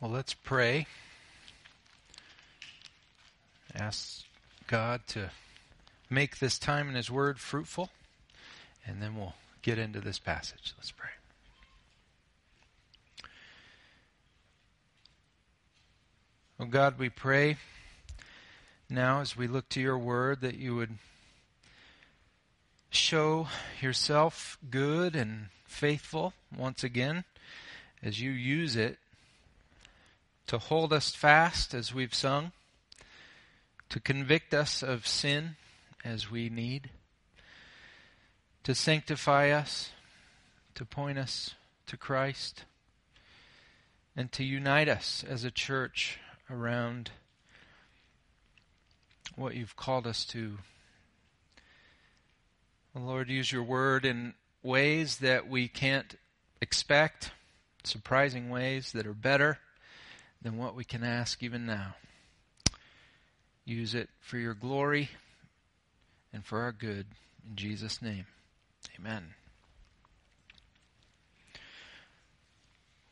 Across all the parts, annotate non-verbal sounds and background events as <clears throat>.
Well, let's pray. Ask God to make this time in His Word fruitful, and then we'll get into this passage. Let's pray. Oh God, we pray now as we look to your Word that you would show yourself good and faithful once again as you use it to hold us fast as we've sung, to convict us of sin as we need, to sanctify us, to point us to Christ, and to unite us as a church around what you've called us to. Lord, use your word in ways that we can't expect, surprising ways that are better than what we can ask even now. Use it for your glory and for our good. In Jesus' name, amen.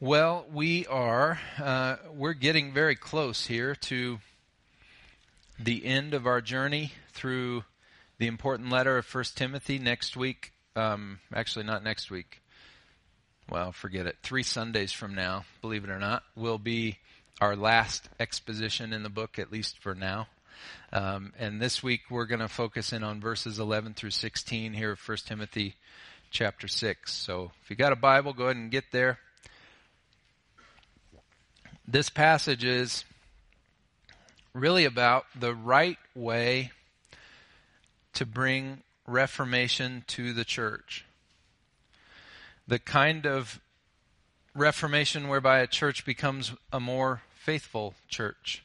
Well, we are, uh, we're getting very close here to the end of our journey through the important letter of First Timothy. Next week, um, actually not next week, well, forget it. Three Sundays from now, believe it or not, will be our last exposition in the book, at least for now. Um, and this week we're going to focus in on verses 11 through 16 here of 1 Timothy chapter 6. So if you got a Bible, go ahead and get there. This passage is really about the right way to bring reformation to the church. The kind of reformation whereby a church becomes a more faithful church,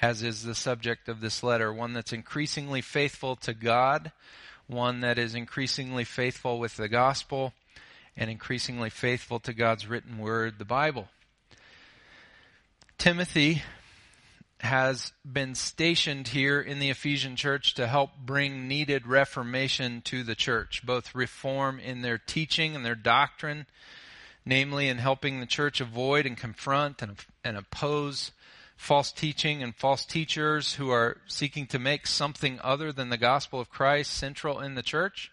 as is the subject of this letter. One that's increasingly faithful to God, one that is increasingly faithful with the gospel, and increasingly faithful to God's written word, the Bible. Timothy has been stationed here in the Ephesian church to help bring needed reformation to the church, both reform in their teaching and their doctrine, namely in helping the church avoid and confront and, and oppose false teaching and false teachers who are seeking to make something other than the gospel of Christ central in the church.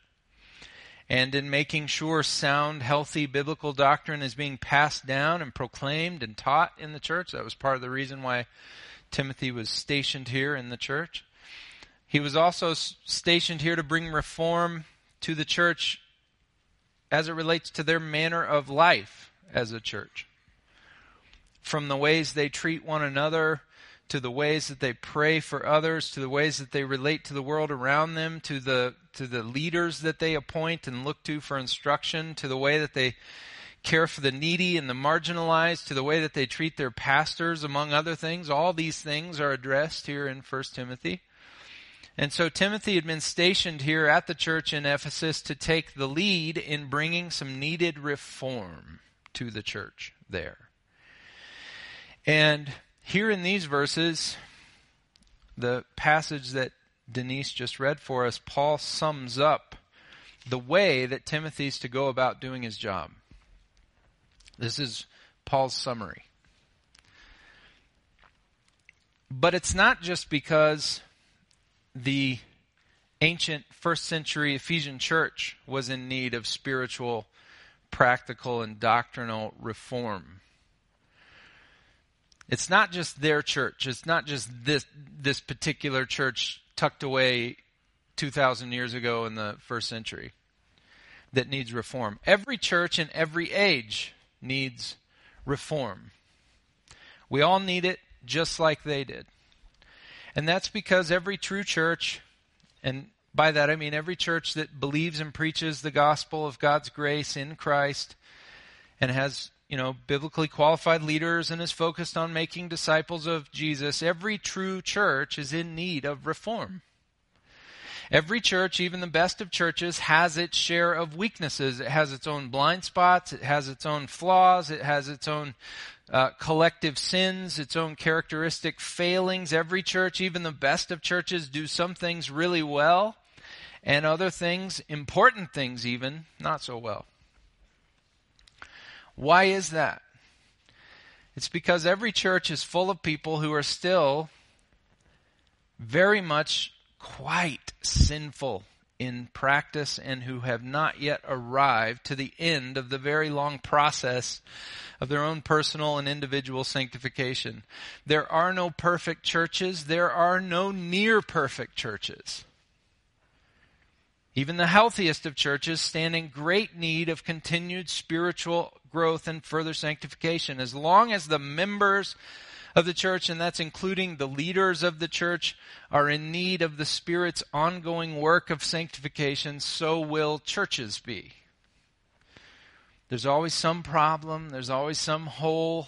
And in making sure sound, healthy biblical doctrine is being passed down and proclaimed and taught in the church. That was part of the reason why Timothy was stationed here in the church. He was also stationed here to bring reform to the church as it relates to their manner of life as a church. From the ways they treat one another, to the ways that they pray for others, to the ways that they relate to the world around them, to the to the leaders that they appoint and look to for instruction, to the way that they care for the needy and the marginalized, to the way that they treat their pastors, among other things. All these things are addressed here in 1 Timothy. And so Timothy had been stationed here at the church in Ephesus to take the lead in bringing some needed reform to the church there. And here in these verses, the passage that Denise just read for us, Paul sums up the way that Timothy's to go about doing his job. This is Paul's summary. But it's not just because the ancient first century Ephesian church was in need of spiritual, practical, and doctrinal reform. It's not just their church. It's not just this, this particular church tucked away 2,000 years ago in the first century that needs reform. Every church in every age needs reform. We all need it just like they did. And that's because every true church, and by that I mean every church that believes and preaches the gospel of God's grace in Christ and has, you know, biblically qualified leaders and is focused on making disciples of Jesus, every true church is in need of reform. Every church, even the best of churches, has its share of weaknesses. It has its own blind spots. It has its own flaws. It has its own uh, collective sins, its own characteristic failings. Every church, even the best of churches, do some things really well, and other things, important things even, not so well. Why is that? It's because every church is full of people who are still very much quite sinful in practice and who have not yet arrived to the end of the very long process of their own personal and individual sanctification. There are no perfect churches. There are no near perfect churches. Even the healthiest of churches stand in great need of continued spiritual growth and further sanctification. As long as the members of the church, and that's including the leaders of the church, are in need of the Spirit's ongoing work of sanctification, so will churches be. There's always some problem, there's always some hole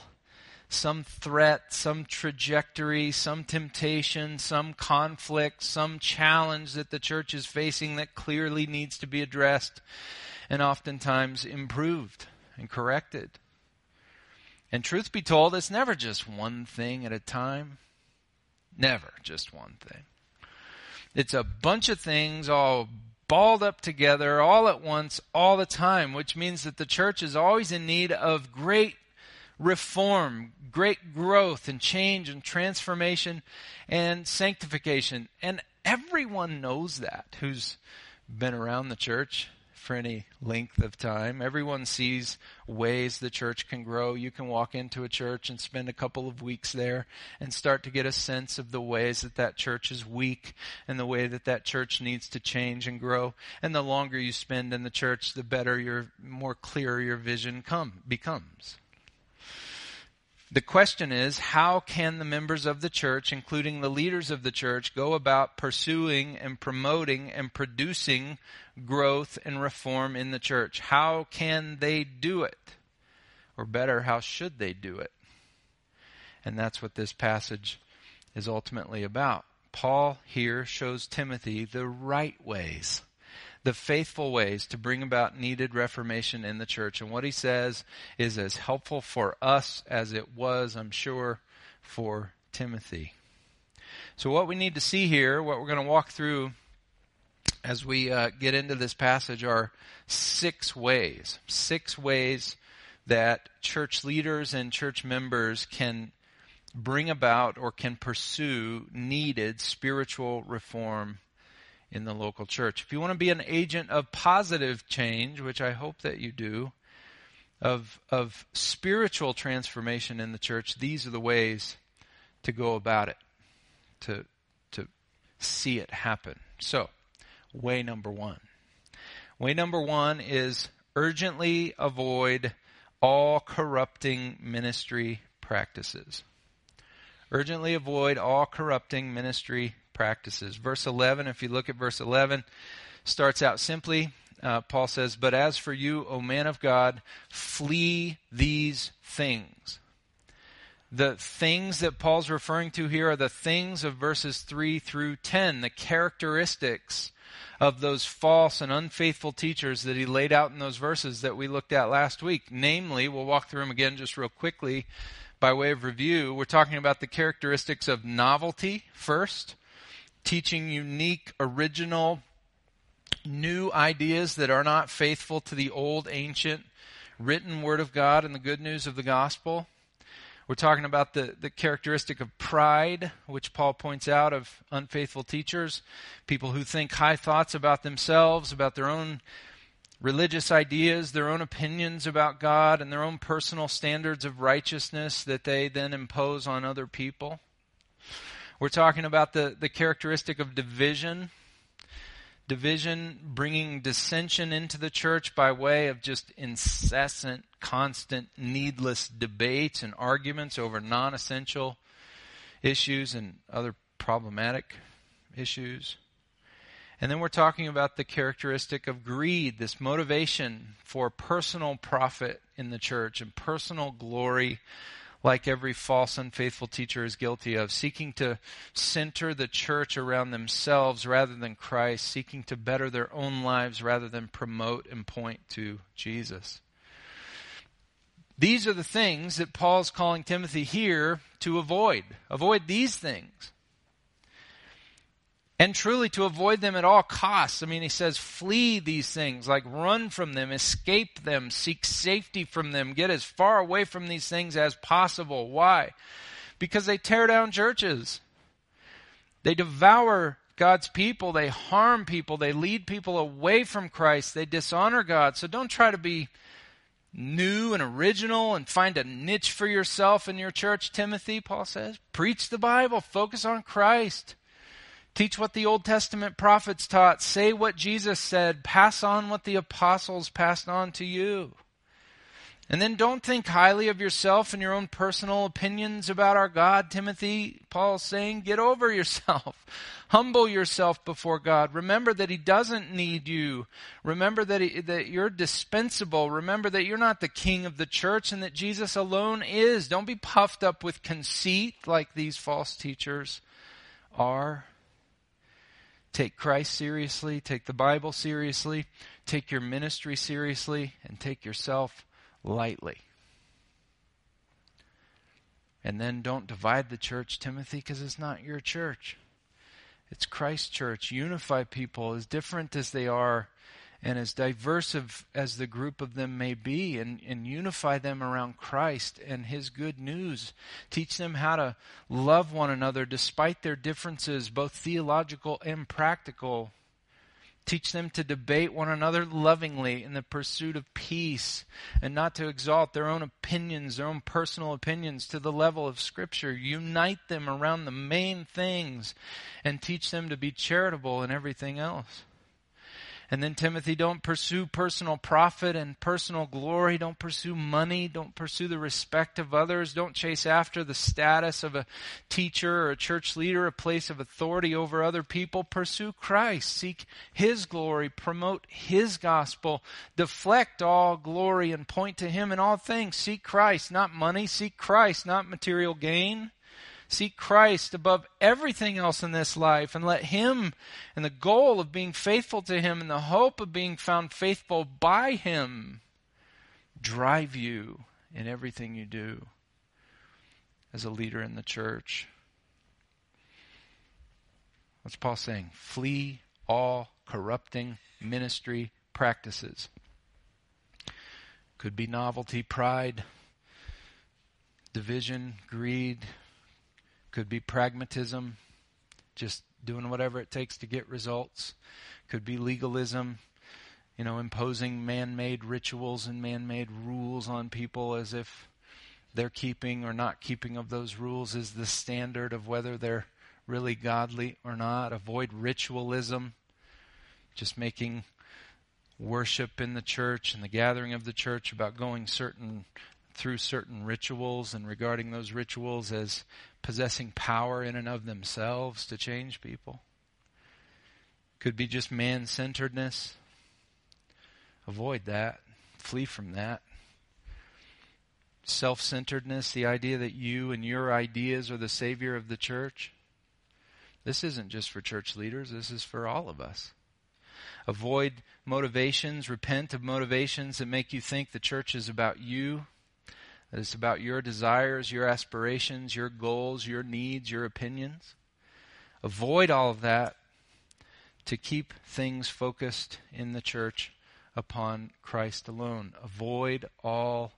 some threat, some trajectory, some temptation, some conflict, some challenge that the church is facing that clearly needs to be addressed and oftentimes improved and corrected. And truth be told, it's never just one thing at a time. Never just one thing. It's a bunch of things all balled up together all at once, all the time, which means that the church is always in need of great reform, great growth and change and transformation and sanctification. And everyone knows that who's been around the church for any length of time. Everyone sees ways the church can grow. You can walk into a church and spend a couple of weeks there and start to get a sense of the ways that that church is weak and the way that that church needs to change and grow. And the longer you spend in the church, the better your, more clear your vision come, becomes. The question is how can the members of the church, including the leaders of the church, go about pursuing and promoting and producing growth and reform in the church? How can they do it? Or better, how should they do it? And that's what this passage is ultimately about. Paul here shows Timothy the right ways the faithful ways to bring about needed reformation in the church. And what he says is as helpful for us as it was, I'm sure, for Timothy. So, what we need to see here, what we're going to walk through as we uh, get into this passage, are six ways. Six ways that church leaders and church members can bring about or can pursue needed spiritual reform in the local church. If you want to be an agent of positive change, which I hope that you do, of, of spiritual transformation in the church, these are the ways to go about it, to, to see it happen. So, way number one. Way number one is urgently avoid all corrupting ministry practices. Urgently avoid all corrupting ministry practices. Verse 11, if you look at verse 11, starts out simply. Uh, Paul says, But as for you, O man of God, flee these things. The things that Paul's referring to here are the things of verses 3 through 10, the characteristics of those false and unfaithful teachers that he laid out in those verses that we looked at last week. Namely, we'll walk through them again just real quickly by way of review. We're talking about the characteristics of novelty first, teaching unique, original, new ideas that are not faithful to the old, ancient, written Word of God and the good news of the gospel. We're talking about the, the characteristic of pride, which Paul points out of unfaithful teachers, people who think high thoughts about themselves, about their own religious ideas, their own opinions about God, and their own personal standards of righteousness that they then impose on other people. We're talking about the, the characteristic of division. Division bringing dissension into the church by way of just incessant, constant, needless debates and arguments over non essential issues and other problematic issues. And then we're talking about the characteristic of greed, this motivation for personal profit in the church and personal glory like every false, unfaithful teacher is guilty of, seeking to center the church around themselves rather than Christ, seeking to better their own lives rather than promote and point to Jesus. These are the things that Paul's calling Timothy here to avoid. Avoid these things. And truly to avoid them at all costs. I mean, he says, flee these things, like run from them, escape them, seek safety from them, get as far away from these things as possible. Why? Because they tear down churches. They devour God's people, they harm people, they lead people away from Christ, they dishonor God. So don't try to be new and original and find a niche for yourself in your church, Timothy, Paul says. Preach the Bible, focus on Christ. Teach what the Old Testament prophets taught. Say what Jesus said. Pass on what the apostles passed on to you. And then don't think highly of yourself and your own personal opinions about our God, Timothy. Paul's saying, get over yourself. <laughs> Humble yourself before God. Remember that He doesn't need you. Remember that, he, that you're dispensable. Remember that you're not the king of the church and that Jesus alone is. Don't be puffed up with conceit like these false teachers are. Take Christ seriously, take the Bible seriously, take your ministry seriously, and take yourself lightly. And then don't divide the church, Timothy, because it's not your church. It's Christ's church. Unify people as different as they are and as diverse of, as the group of them may be, and, and unify them around Christ and His good news. Teach them how to love one another despite their differences, both theological and practical. Teach them to debate one another lovingly in the pursuit of peace and not to exalt their own opinions, their own personal opinions to the level of Scripture. Unite them around the main things and teach them to be charitable in everything else. And then, Timothy, don't pursue personal profit and personal glory. Don't pursue money. Don't pursue the respect of others. Don't chase after the status of a teacher or a church leader, a place of authority over other people. Pursue Christ. Seek His glory. Promote His gospel. Deflect all glory and point to Him in all things. Seek Christ, not money. Seek Christ, not material gain. Seek Christ above everything else in this life and let Him and the goal of being faithful to Him and the hope of being found faithful by Him drive you in everything you do as a leader in the church. What's Paul saying? Flee all corrupting ministry practices. Could be novelty, pride, division, greed, could be pragmatism, just doing whatever it takes to get results. Could be legalism, you know, imposing man made rituals and man made rules on people as if their keeping or not keeping of those rules is the standard of whether they're really godly or not. Avoid ritualism, just making worship in the church and the gathering of the church about going certain through certain rituals and regarding those rituals as possessing power in and of themselves to change people. Could be just man centeredness. Avoid that. Flee from that. Self centeredness, the idea that you and your ideas are the savior of the church. This isn't just for church leaders, this is for all of us. Avoid motivations, repent of motivations that make you think the church is about you that it's about your desires, your aspirations, your goals, your needs, your opinions. Avoid all of that to keep things focused in the church upon Christ alone. Avoid all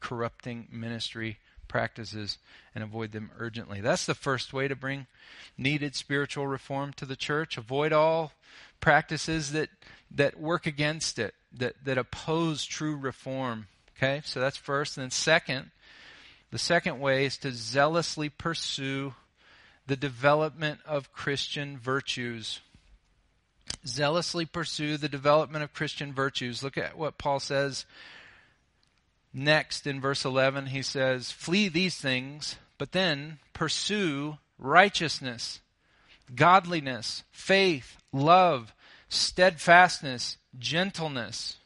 corrupting ministry practices and avoid them urgently. That's the first way to bring needed spiritual reform to the church. Avoid all practices that that work against it, that that oppose true reform Okay, so that's first. And then second, the second way is to zealously pursue the development of Christian virtues. Zealously pursue the development of Christian virtues. Look at what Paul says next in verse 11. He says, Flee these things, but then pursue righteousness, godliness, faith, love, steadfastness, gentleness.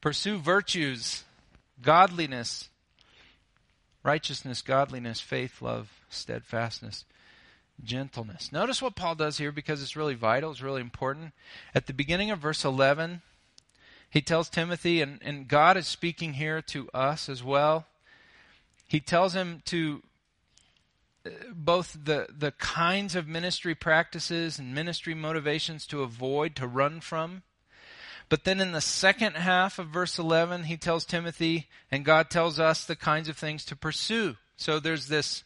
Pursue virtues, godliness, righteousness, godliness, faith, love, steadfastness, gentleness. Notice what Paul does here because it's really vital, it's really important. At the beginning of verse 11, he tells Timothy, and, and God is speaking here to us as well. He tells him to uh, both the, the kinds of ministry practices and ministry motivations to avoid, to run from. But then in the second half of verse 11, he tells Timothy, and God tells us the kinds of things to pursue. So there's this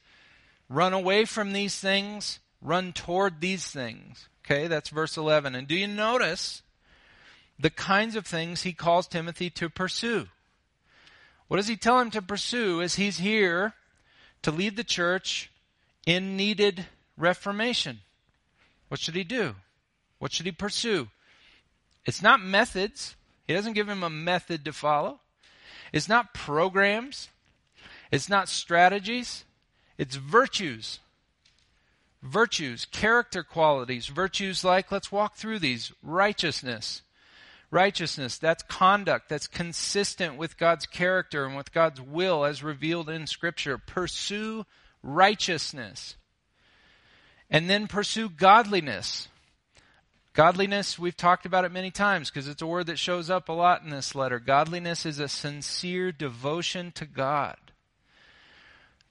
run away from these things, run toward these things. Okay, that's verse 11. And do you notice the kinds of things he calls Timothy to pursue? What does he tell him to pursue as he's here to lead the church in needed reformation? What should he do? What should he pursue? It's not methods. He doesn't give him a method to follow. It's not programs. It's not strategies. It's virtues. Virtues, character qualities, virtues like, let's walk through these righteousness. Righteousness, that's conduct that's consistent with God's character and with God's will as revealed in Scripture. Pursue righteousness. And then pursue godliness. Godliness, we've talked about it many times because it's a word that shows up a lot in this letter. Godliness is a sincere devotion to God,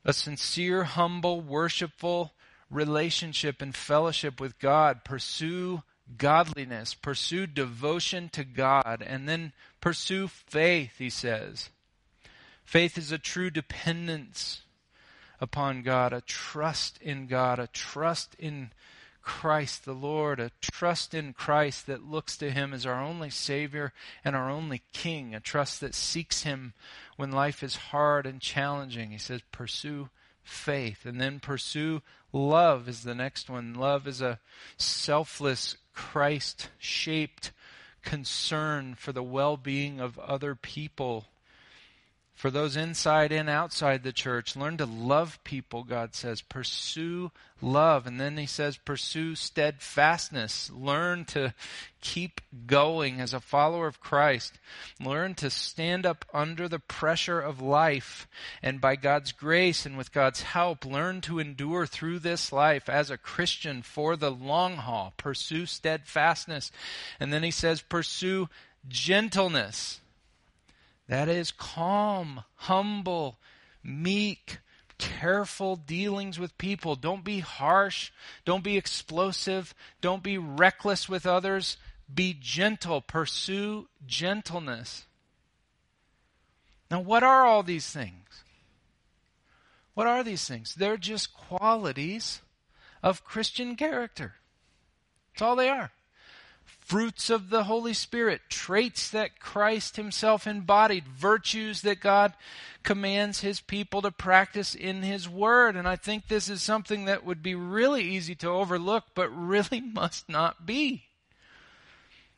a sincere, humble, worshipful relationship and fellowship with God. Pursue godliness, pursue devotion to God, and then pursue faith, he says. Faith is a true dependence upon God, a trust in God, a trust in Christ the Lord, a trust in Christ that looks to Him as our only Savior and our only King, a trust that seeks Him when life is hard and challenging. He says, pursue faith. And then pursue love is the next one. Love is a selfless, Christ shaped concern for the well being of other people for those inside and outside the church. Learn to love people, God says. Pursue love. And then he says, pursue steadfastness. Learn to keep going as a follower of Christ. Learn to stand up under the pressure of life. And by God's grace and with God's help, learn to endure through this life as a Christian for the long haul. Pursue steadfastness. And then he says, pursue gentleness. That is calm, humble, meek, careful dealings with people. Don't be harsh. Don't be explosive. Don't be reckless with others. Be gentle. Pursue gentleness. Now, what are all these things? What are these things? They're just qualities of Christian character. That's all they are fruits of the Holy Spirit, traits that Christ Himself embodied, virtues that God commands His people to practice in His Word. And I think this is something that would be really easy to overlook, but really <laughs> must not be.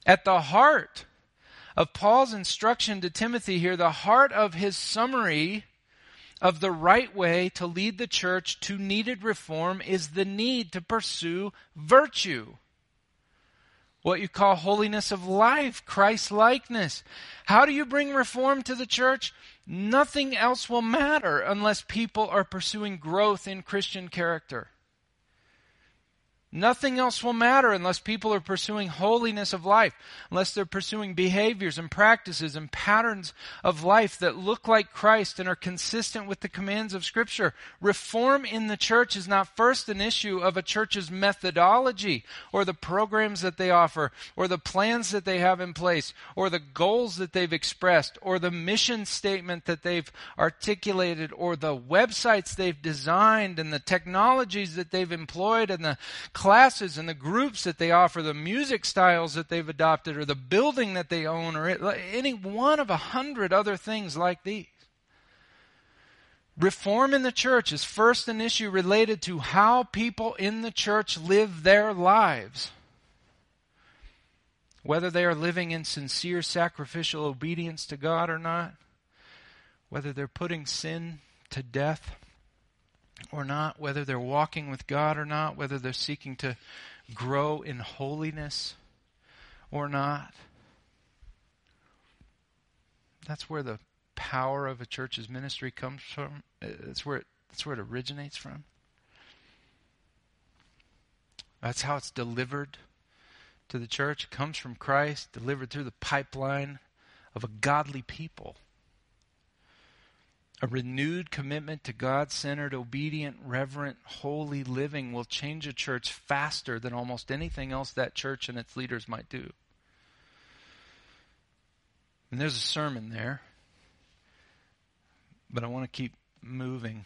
At the heart of Paul's instruction to Timothy here, the heart of his summary of the right way to lead the church to needed reform is the need to pursue virtue what you call holiness of life, Christ likeness. How do you bring reform to the church? Nothing else will matter unless people are pursuing growth in Christian character. Nothing else will matter unless people are pursuing holiness of life, unless they're pursuing behaviors and practices and patterns of life that look like Christ and are consistent with the commands of Scripture. Reform in the church is not first an issue of a church's methodology or the programs that they offer or the plans that they have in place or the goals that they've expressed or the mission statement that they've articulated or the websites they've designed and the technologies that they've employed and the classes and the groups that they offer, the music styles that they've adopted, or the building that they own, or any one of a hundred other things like these. Reform in the church is first an issue related to how people in the church live their lives. Whether they are living in sincere sacrificial obedience to God or not, whether they're putting sin to death or not, whether they're walking with God or not, whether they're seeking to grow in holiness or not. That's where the power of a church's ministry comes from. That's where it, that's where it originates from. That's how it's delivered to the church. It comes from Christ, delivered through the pipeline of a godly people A renewed commitment to God centered, obedient, reverent, holy living will change a church faster than almost anything else that church and its leaders might do. And there's a sermon there, but I want to keep moving.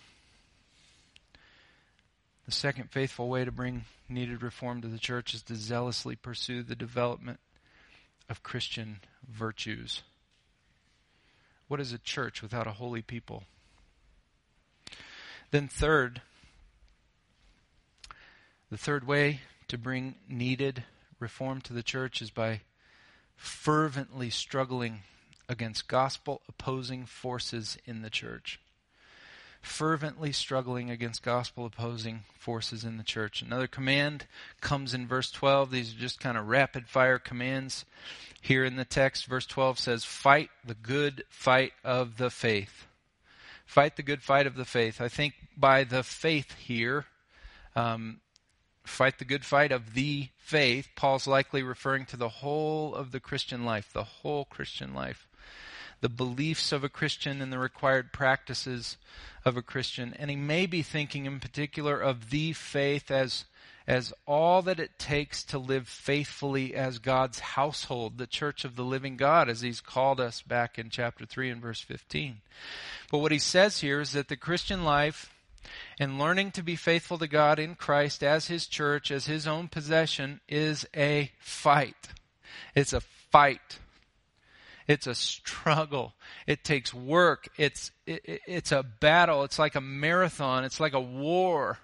The second faithful way to bring needed reform to the church is to zealously pursue the development of Christian virtues. What is a church without a holy people? Then, third, the third way to bring needed reform to the church is by fervently struggling against gospel opposing forces in the church fervently struggling against gospel opposing forces in the church. Another command comes in verse 12. These are just kind of rapid fire commands here in the text. Verse 12 says, Fight the good fight of the faith. Fight the good fight of the faith. I think by the faith here, um, fight the good fight of the faith, Paul's likely referring to the whole of the Christian life, the whole Christian life the beliefs of a Christian and the required practices of a Christian. And he may be thinking in particular of the faith as, as all that it takes to live faithfully as God's household, the church of the living God, as he's called us back in chapter 3 and verse 15. But what he says here is that the Christian life and learning to be faithful to God in Christ as his church, as his own possession, is a fight. It's a fight. It's a struggle. It takes work. It's, it, it's a battle. It's like a marathon. It's like a war.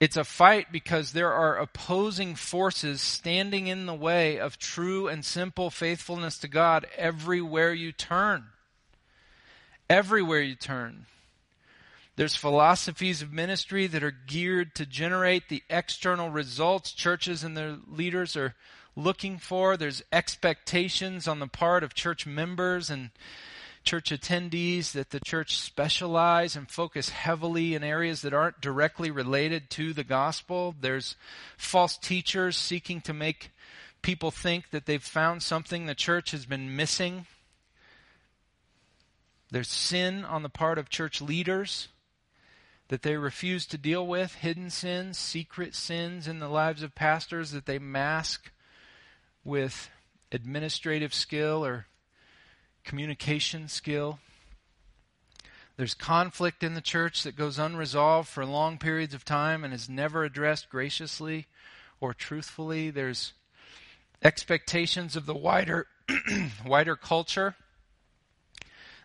It's a fight because there are opposing forces standing in the way of true and simple faithfulness to God everywhere you turn. Everywhere you turn. There's philosophies of ministry that are geared to generate the external results churches and their leaders are looking for. There's expectations on the part of church members and church attendees that the church specialize and focus heavily in areas that aren't directly related to the gospel. There's false teachers seeking to make people think that they've found something the church has been missing. There's sin on the part of church leaders that they refuse to deal with, hidden sins, secret sins in the lives of pastors that they mask with administrative skill or communication skill. There's conflict in the church that goes unresolved for long periods of time and is never addressed graciously or truthfully. There's expectations of the wider <clears throat> wider culture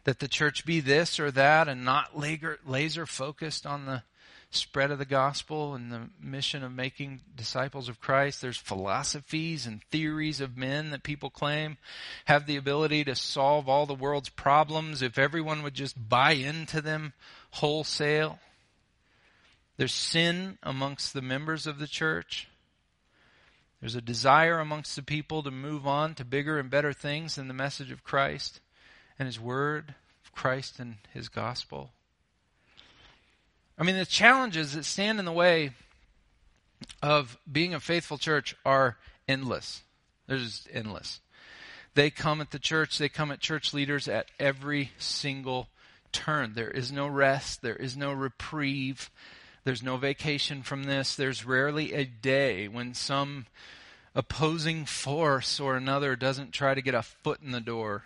that the church be this or that and not laser, laser focused on the spread of the gospel and the mission of making disciples of Christ. There's philosophies and theories of men that people claim have the ability to solve all the world's problems if everyone would just buy into them wholesale. There's sin amongst the members of the church. There's a desire amongst the people to move on to bigger and better things than the message of Christ and His Word, Christ and His gospel. I mean, the challenges that stand in the way of being a faithful church are endless. They're just endless. They come at the church, they come at church leaders at every single turn. There is no rest, there is no reprieve, there's no vacation from this. There's rarely a day when some opposing force or another doesn't try to get a foot in the door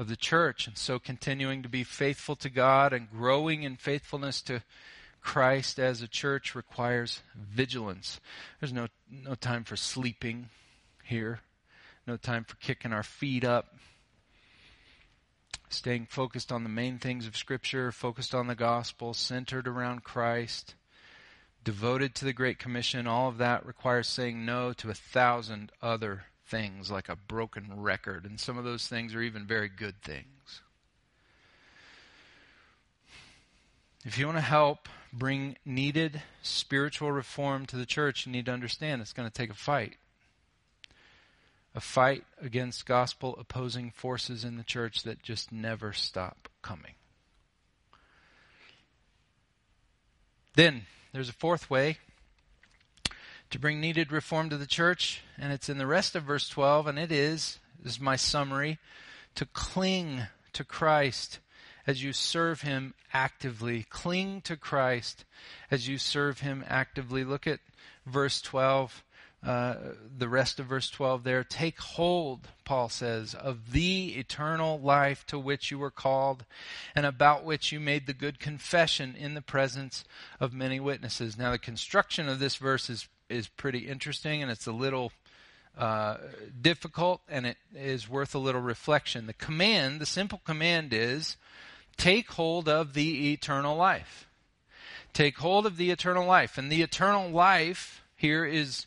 of the church. And so continuing to be faithful to God and growing in faithfulness to Christ as a church requires vigilance. There's no, no time for sleeping here, no time for kicking our feet up. Staying focused on the main things of Scripture, focused on the gospel, centered around Christ, devoted to the Great Commission, all of that requires saying no to a thousand other things like a broken record, and some of those things are even very good things. If you want to help bring needed spiritual reform to the church, you need to understand it's going to take a fight. A fight against gospel opposing forces in the church that just never stop coming. Then, there's a fourth way to bring needed reform to the church, and it's in the rest of verse 12, and it is, this is my summary, to cling to Christ as you serve Him actively. Cling to Christ as you serve Him actively. Look at verse 12. Uh, the rest of verse 12 there. Take hold, Paul says, of the eternal life to which you were called and about which you made the good confession in the presence of many witnesses. Now, the construction of this verse is, is pretty interesting and it's a little uh, difficult and it is worth a little reflection. The command, the simple command is take hold of the eternal life. Take hold of the eternal life. And the eternal life here is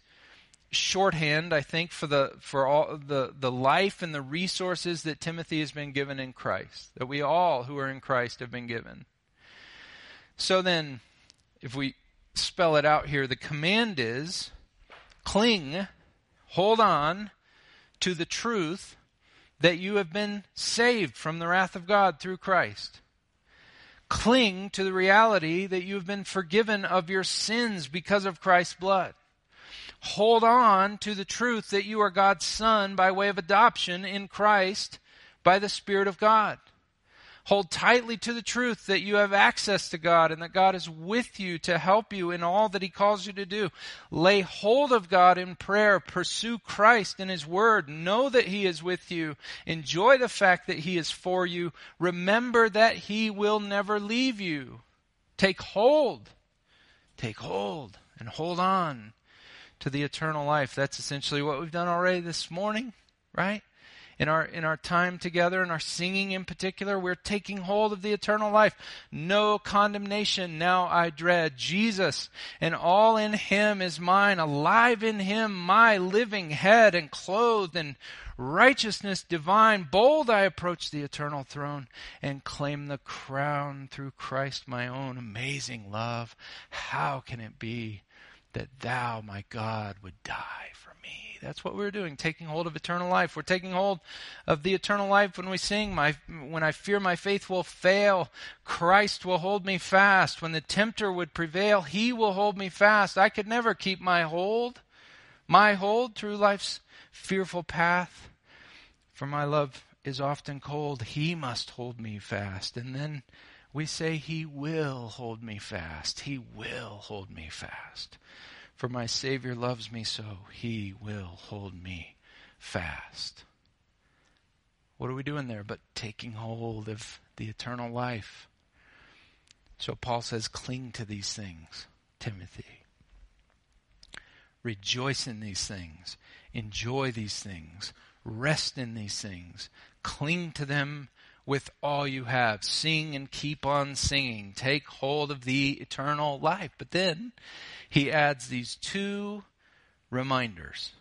shorthand, I think, for the for all the, the life and the resources that Timothy has been given in Christ, that we all who are in Christ have been given. So then, if we spell it out here, the command is cling, hold on to the truth that you have been saved from the wrath of God through Christ. Cling to the reality that you have been forgiven of your sins because of Christ's blood hold on to the truth that you are God's son by way of adoption in Christ by the Spirit of God. Hold tightly to the truth that you have access to God and that God is with you to help you in all that He calls you to do. Lay hold of God in prayer. Pursue Christ in His Word. Know that He is with you. Enjoy the fact that He is for you. Remember that He will never leave you. Take hold. Take hold and hold on to the eternal life. That's essentially what we've done already this morning, right? In our in our time together in our singing in particular, we're taking hold of the eternal life. No condemnation now I dread. Jesus and all in him is mine, alive in him my living head and clothed in righteousness divine. Bold I approach the eternal throne and claim the crown through Christ my own amazing love. How can it be that thou, my God, would die me. That's what we're doing, taking hold of eternal life. We're taking hold of the eternal life when we sing, my, when I fear my faith will fail, Christ will hold me fast. When the tempter would prevail, he will hold me fast. I could never keep my hold, my hold through life's fearful path. For my love is often cold. He must hold me fast. And then we say, He will hold me fast. He will hold me fast. For my Savior loves me so, He will hold me fast. What are we doing there but taking hold of the eternal life? So Paul says, cling to these things, Timothy. Rejoice in these things. Enjoy these things. Rest in these things. Cling to them with all you have. Sing and keep on singing. Take hold of the eternal life. But then he adds these two reminders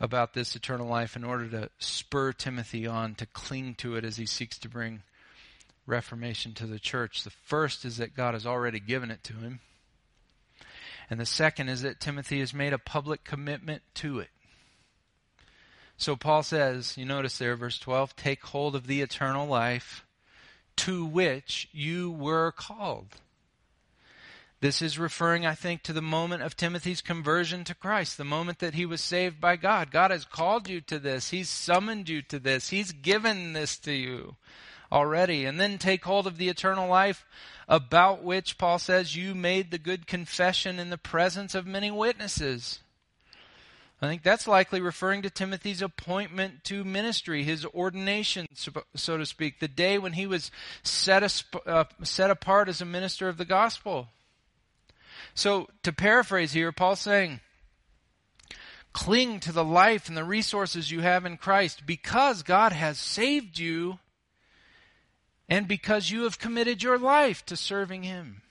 about this eternal life in order to spur Timothy on to cling to it as he seeks to bring reformation to the church. The first is that God has already given it to him. And the second is that Timothy has made a public commitment to it. So Paul says, you notice there, verse 12, take hold of the eternal life to which you were called. This is referring, I think, to the moment of Timothy's conversion to Christ, the moment that he was saved by God. God has called you to this. He's summoned you to this. He's given this to you already. And then take hold of the eternal life about which Paul says you made the good confession in the presence of many witnesses. I think that's likely referring to Timothy's appointment to ministry, his ordination, so to speak, the day when he was set, uh, set apart as a minister of the gospel. So, to paraphrase here, Paul's saying, cling to the life and the resources you have in Christ because God has saved you and because you have committed your life to serving Him.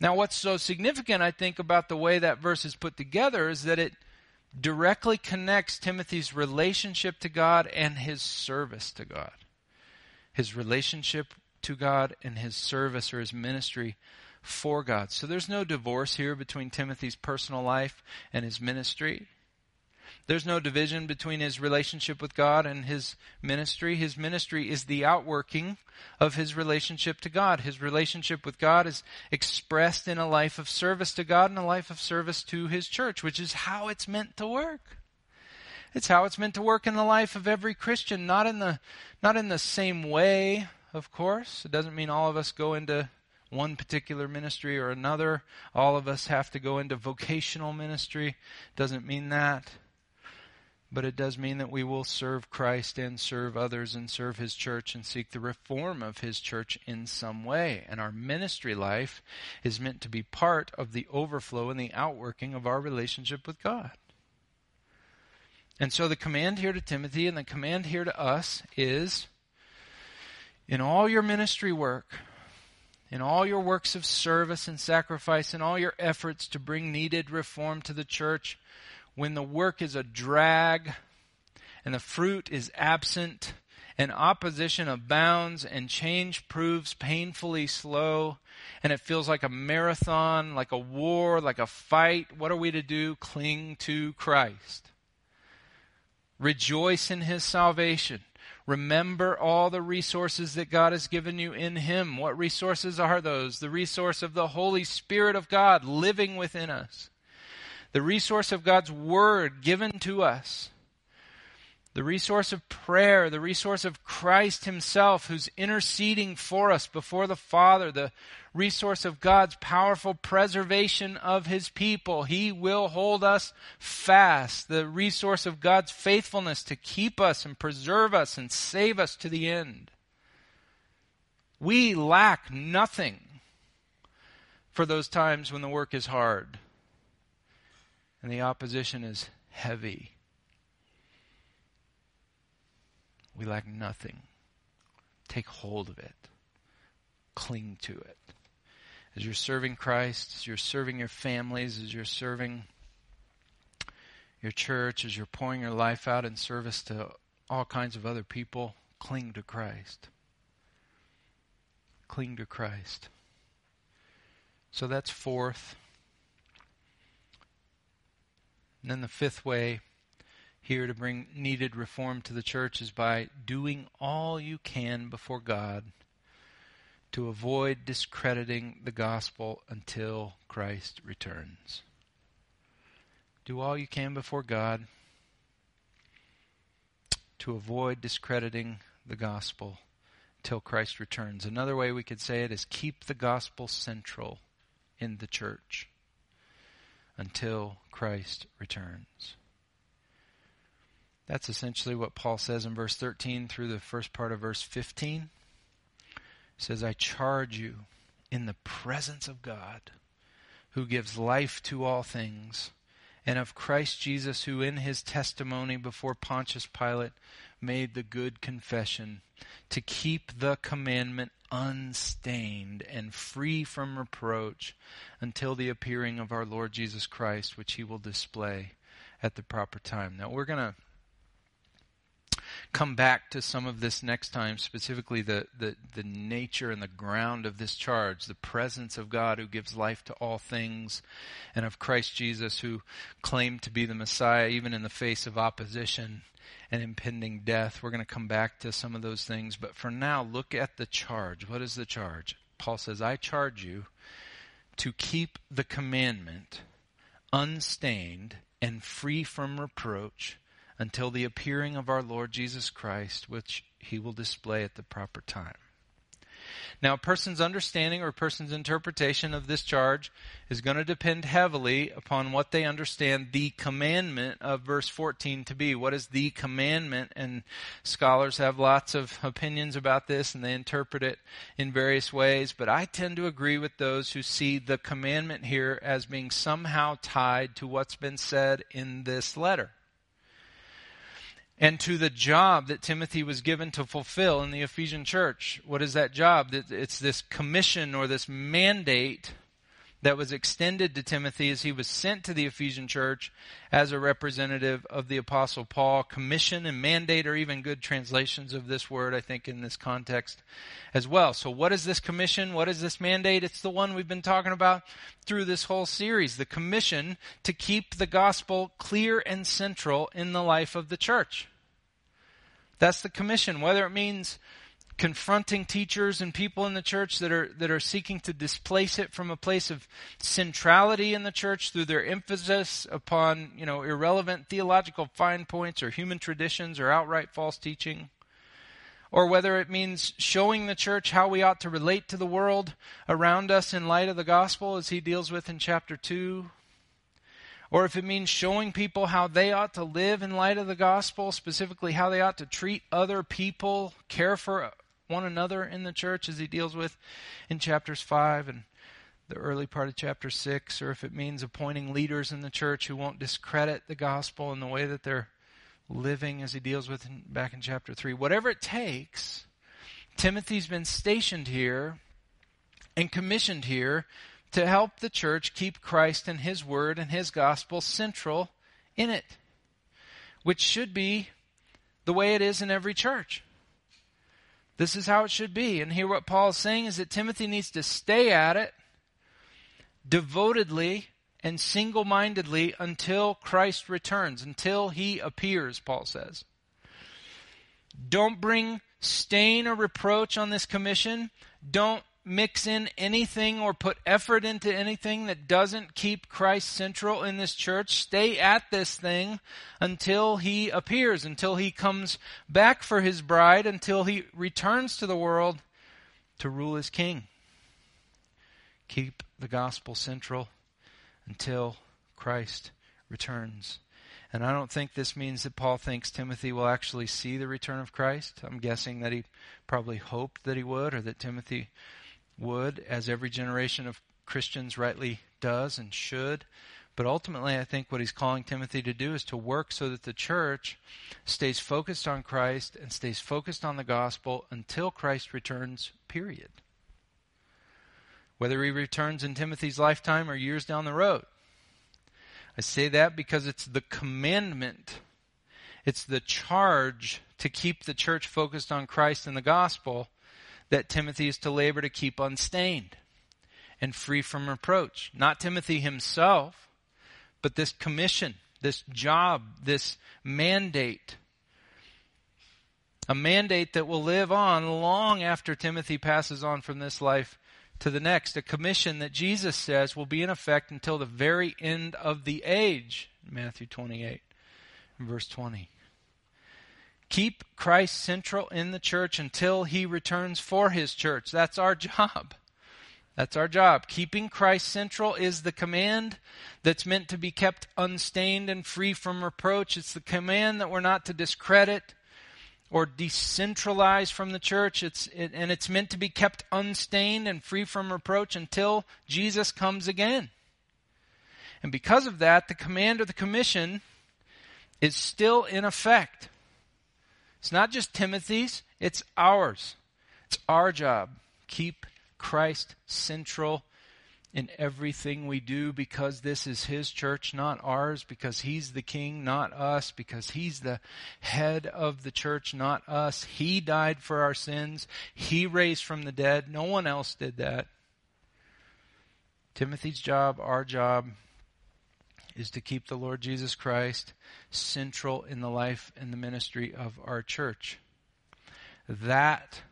Now, what's so significant, I think, about the way that verse is put together is that it directly connects Timothy's relationship to God and his service to God. His relationship to God and his service or his ministry for God. So there's no divorce here between Timothy's personal life and his ministry. There's no division between his relationship with God and his ministry. His ministry is the outworking of his relationship to God. His relationship with God is expressed in a life of service to God and a life of service to his church, which is how it's meant to work. It's how it's meant to work in the life of every Christian, not in the not in the same way, of course. It doesn't mean all of us go into one particular ministry or another. All of us have to go into vocational ministry. Doesn't mean that. But it does mean that we will serve Christ and serve others and serve His church and seek the reform of His church in some way. And our ministry life is meant to be part of the overflow and the outworking of our relationship with God. And so the command here to Timothy and the command here to us is in all your ministry work, in all your works of service and sacrifice, in all your efforts to bring needed reform to the church, when the work is a drag and the fruit is absent and opposition abounds and change proves painfully slow and it feels like a marathon, like a war, like a fight, what are we to do? Cling to Christ. Rejoice in his salvation. Remember all the resources that God has given you in Him. What resources are those? The resource of the Holy Spirit of God living within us, the resource of God's Word given to us, the resource of prayer, the resource of Christ Himself who's interceding for us before the Father, the resource of God's powerful preservation of His people. He will hold us fast, the resource of God's faithfulness to keep us and preserve us and save us to the end. We lack nothing for those times when the work is hard and the opposition is heavy We lack nothing. Take hold of it. Cling to it. As you're serving Christ, as you're serving your families, as you're serving your church, as you're pouring your life out in service to all kinds of other people, cling to Christ. Cling to Christ. So that's fourth. And then the fifth way here to bring needed reform to the church is by doing all you can before God to avoid discrediting the gospel until Christ returns. Do all you can before God to avoid discrediting the gospel until Christ returns. Another way we could say it is keep the gospel central in the church until Christ returns. That's essentially what Paul says in verse 13 through the first part of verse 15. He says, I charge you in the presence of God, who gives life to all things, and of Christ Jesus, who in his testimony before Pontius Pilate made the good confession, to keep the commandment unstained and free from reproach until the appearing of our Lord Jesus Christ, which he will display at the proper time. Now, we're going to come back to some of this next time, specifically the, the, the nature and the ground of this charge, the presence of God who gives life to all things, and of Christ Jesus who claimed to be the Messiah even in the face of opposition and impending death. We're going to come back to some of those things, but for now, look at the charge. What is the charge? Paul says, I charge you to keep the commandment unstained and free from reproach until the appearing of our Lord Jesus Christ, which he will display at the proper time. Now, a person's understanding or a person's interpretation of this charge is going to depend heavily upon what they understand the commandment of verse 14 to be. What is the commandment? And scholars have lots of opinions about this and they interpret it in various ways, but I tend to agree with those who see the commandment here as being somehow tied to what's been said in this letter and to the job that Timothy was given to fulfill in the Ephesian church. What is that job? It's this commission or this mandate that was extended to Timothy as he was sent to the Ephesian church as a representative of the apostle Paul. Commission and mandate are even good translations of this word, I think, in this context as well. So what is this commission? What is this mandate? It's the one we've been talking about through this whole series. The commission to keep the gospel clear and central in the life of the church. That's the commission, whether it means confronting teachers and people in the church that are that are seeking to displace it from a place of centrality in the church through their emphasis upon you know irrelevant theological fine points or human traditions or outright false teaching. Or whether it means showing the church how we ought to relate to the world around us in light of the gospel as he deals with in chapter 2 or if it means showing people how they ought to live in light of the gospel, specifically how they ought to treat other people, care for one another in the church, as he deals with in chapters 5 and the early part of chapter 6, or if it means appointing leaders in the church who won't discredit the gospel in the way that they're living, as he deals with in, back in chapter 3. Whatever it takes, Timothy's been stationed here and commissioned here to help the church keep Christ and His Word and His gospel central in it, which should be the way it is in every church. This is how it should be. And here, what Paul is saying is that Timothy needs to stay at it devotedly and single mindedly until Christ returns, until he appears, Paul says. Don't bring stain or reproach on this commission. Don't mix in anything or put effort into anything that doesn't keep Christ central in this church. Stay at this thing until he appears, until he comes back for his bride, until he returns to the world to rule as king. Keep the gospel central until Christ returns. And I don't think this means that Paul thinks Timothy will actually see the return of Christ. I'm guessing that he probably hoped that he would, or that Timothy would, as every generation of Christians rightly does and should. But ultimately, I think what he's calling Timothy to do is to work so that the church stays focused on Christ and stays focused on the gospel until Christ returns, period. Whether he returns in Timothy's lifetime or years down the road. I say that because it's the commandment, it's the charge to keep the church focused on Christ and the gospel that Timothy is to labor to keep unstained and free from reproach. Not Timothy himself, but this commission, this job, this mandate. A mandate that will live on long after Timothy passes on from this life to the next. A commission that Jesus says will be in effect until the very end of the age. Matthew 28, verse 20. Keep Christ central in the church until he returns for his church. That's our job. That's our job. Keeping Christ central is the command that's meant to be kept unstained and free from reproach. It's the command that we're not to discredit or decentralize from the church. It's, it, and it's meant to be kept unstained and free from reproach until Jesus comes again. And because of that, the command or the commission is still in effect. It's not just Timothy's, it's ours. It's our job. Keep Christ central in everything we do because this is his church, not ours, because he's the king, not us, because he's the head of the church, not us. He died for our sins. He raised from the dead. No one else did that. Timothy's job, our job, is to keep the Lord Jesus Christ central in the life and the ministry of our church. That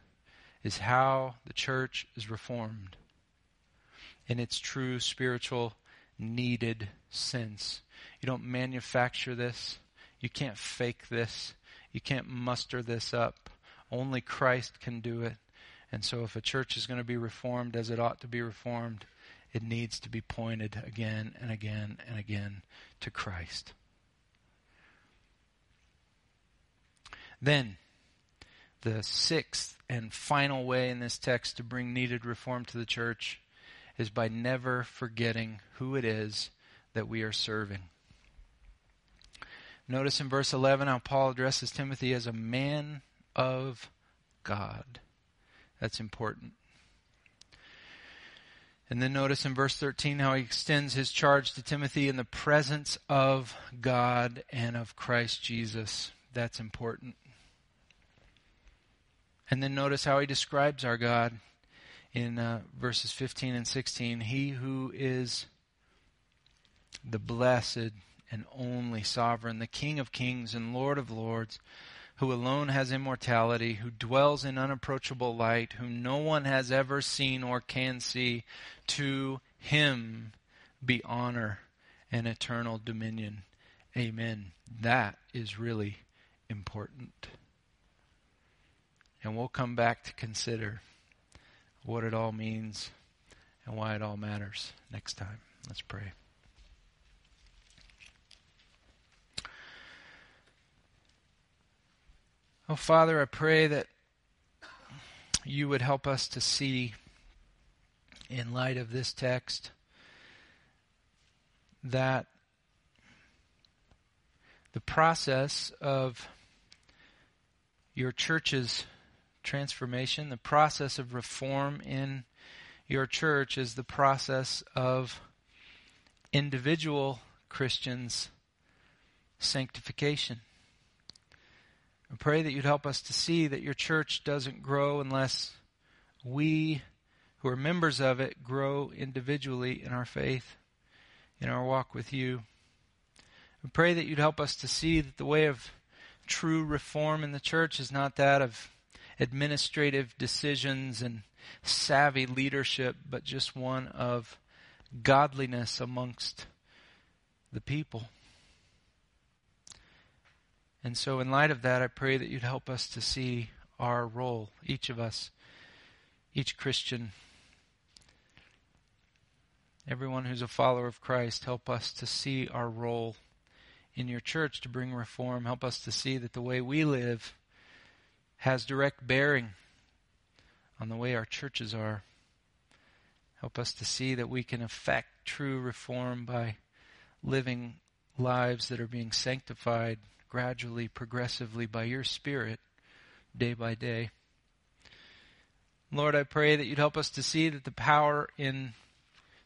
is how the church is reformed in its true spiritual needed sense. You don't manufacture this. You can't fake this. You can't muster this up. Only Christ can do it. And so, if a church is going to be reformed as it ought to be reformed, it needs to be pointed again and again and again to Christ. Then, the sixth and final way in this text to bring needed reform to the church is by never forgetting who it is that we are serving. Notice in verse 11 how Paul addresses Timothy as a man of God. That's important. And then notice in verse 13 how he extends his charge to Timothy in the presence of God and of Christ Jesus. That's important. And then notice how he describes our God in uh, verses 15 and 16. He who is the blessed and only sovereign, the King of kings and Lord of lords, who alone has immortality, who dwells in unapproachable light, whom no one has ever seen or can see, to him be honor and eternal dominion. Amen. That is really important. And we'll come back to consider what it all means and why it all matters next time. Let's pray. Oh, Father, I pray that you would help us to see, in light of this text, that the process of your church's transformation, the process of reform in your church is the process of individual Christians' sanctification. I pray that you'd help us to see that your church doesn't grow unless we who are members of it grow individually in our faith, in our walk with you. I pray that you'd help us to see that the way of true reform in the church is not that of administrative decisions and savvy leadership, but just one of godliness amongst the people. And so, in light of that, I pray that you'd help us to see our role, each of us, each Christian, everyone who's a follower of Christ, help us to see our role in your church to bring reform. Help us to see that the way we live has direct bearing on the way our churches are. Help us to see that we can effect true reform by living lives that are being sanctified gradually, progressively by your Spirit, day by day. Lord, I pray that you'd help us to see that the power in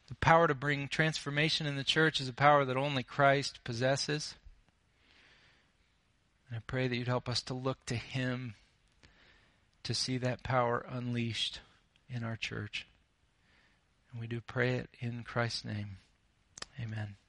the power to bring transformation in the church is a power that only Christ possesses. And I pray that you'd help us to look to him to see that power unleashed in our church. And we do pray it in Christ's name. Amen.